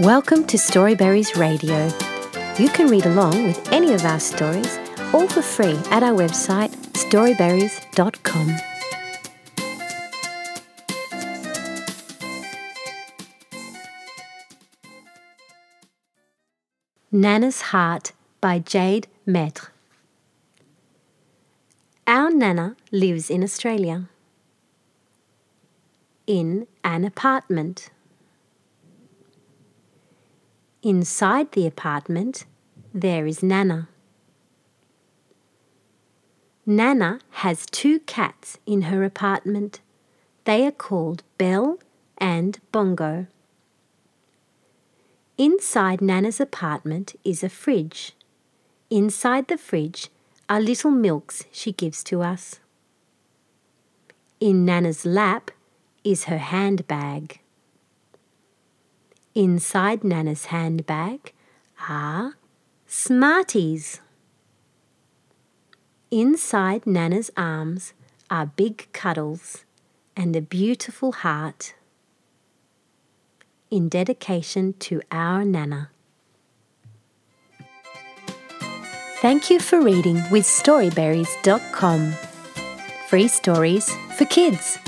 Welcome to Storyberries Radio. You can read along with any of our stories, all for free, at our website storyberries.com. Nana's Heart by Jade Maître. Our Nana lives in Australia, in an apartment. Inside the apartment, there is Nana. Nana has two cats in her apartment. They are called Belle and Bongo. Inside Nana's apartment is a fridge. Inside the fridge are little milks she gives to us. In Nana's lap is her handbag. Inside Nana's handbag are Smarties. Inside Nana's arms are big cuddles and a beautiful heart in dedication to our Nana. Thank you for reading with Storyberries.com. Free stories for kids.